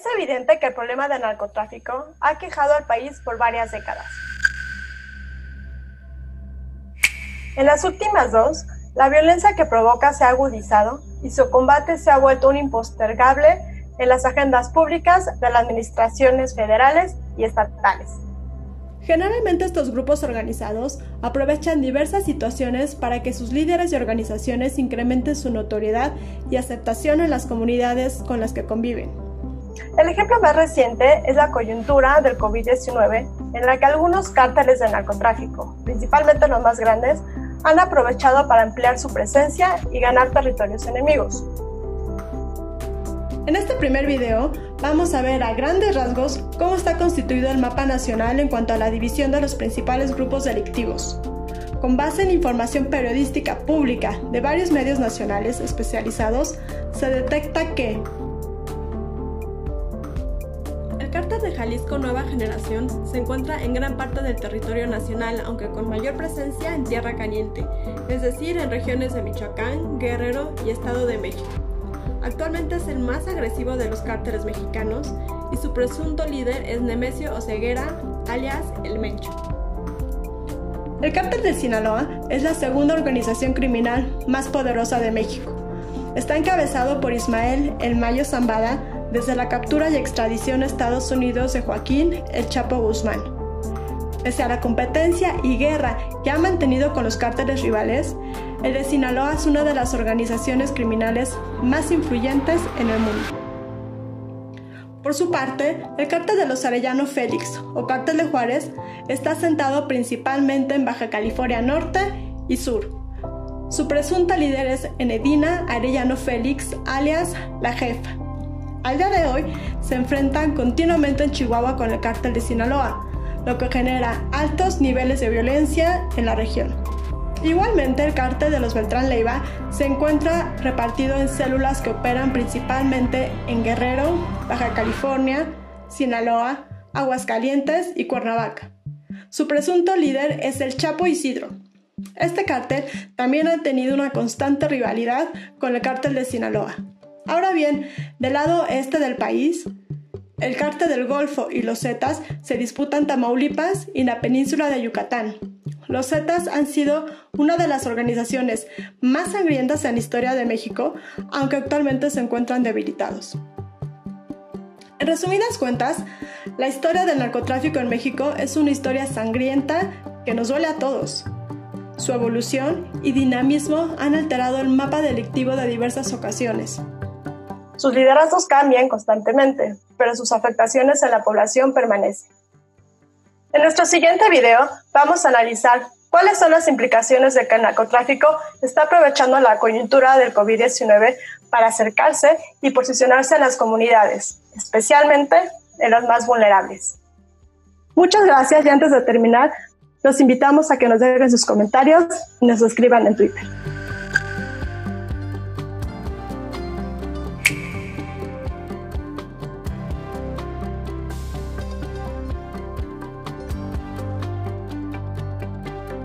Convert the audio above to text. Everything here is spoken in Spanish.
Es evidente que el problema del narcotráfico ha quejado al país por varias décadas. En las últimas dos, la violencia que provoca se ha agudizado y su combate se ha vuelto un impostergable en las agendas públicas de las administraciones federales y estatales. Generalmente estos grupos organizados aprovechan diversas situaciones para que sus líderes y organizaciones incrementen su notoriedad y aceptación en las comunidades con las que conviven. El ejemplo más reciente es la coyuntura del COVID-19, en la que algunos cárteles de narcotráfico, principalmente los más grandes, han aprovechado para ampliar su presencia y ganar territorios enemigos. En este primer video vamos a ver a grandes rasgos cómo está constituido el mapa nacional en cuanto a la división de los principales grupos delictivos. Con base en información periodística pública de varios medios nacionales especializados, se detecta que cártel de Jalisco Nueva Generación se encuentra en gran parte del territorio nacional, aunque con mayor presencia en Tierra Caliente, es decir, en regiones de Michoacán, Guerrero y Estado de México. Actualmente es el más agresivo de los cárteles mexicanos y su presunto líder es Nemesio Oseguera, alias El Mencho. El cártel de Sinaloa es la segunda organización criminal más poderosa de México. Está encabezado por Ismael El Mayo Zambada, desde la captura y extradición a Estados Unidos de Joaquín El Chapo Guzmán. Pese a la competencia y guerra que ha mantenido con los cárteles rivales, el de Sinaloa es una de las organizaciones criminales más influyentes en el mundo. Por su parte, el cártel de los Arellano Félix o cártel de Juárez está asentado principalmente en Baja California Norte y Sur. Su presunta líder es Enedina Arellano Félix, alias La Jefa, al día de hoy se enfrentan continuamente en Chihuahua con el cártel de Sinaloa, lo que genera altos niveles de violencia en la región. Igualmente, el cártel de los Beltrán Leiva se encuentra repartido en células que operan principalmente en Guerrero, Baja California, Sinaloa, Aguascalientes y Cuernavaca. Su presunto líder es el Chapo Isidro. Este cártel también ha tenido una constante rivalidad con el cártel de Sinaloa, Ahora bien, del lado este del país, el cártel del Golfo y los Zetas se disputan Tamaulipas y la península de Yucatán. Los Zetas han sido una de las organizaciones más sangrientas en la historia de México, aunque actualmente se encuentran debilitados. En resumidas cuentas, la historia del narcotráfico en México es una historia sangrienta que nos duele a todos. Su evolución y dinamismo han alterado el mapa delictivo de diversas ocasiones. Sus liderazgos cambian constantemente, pero sus afectaciones en la población permanecen. En nuestro siguiente video vamos a analizar cuáles son las implicaciones de que el narcotráfico está aprovechando la coyuntura del COVID-19 para acercarse y posicionarse en las comunidades, especialmente en las más vulnerables. Muchas gracias y antes de terminar, los invitamos a que nos dejen sus comentarios y nos escriban en Twitter.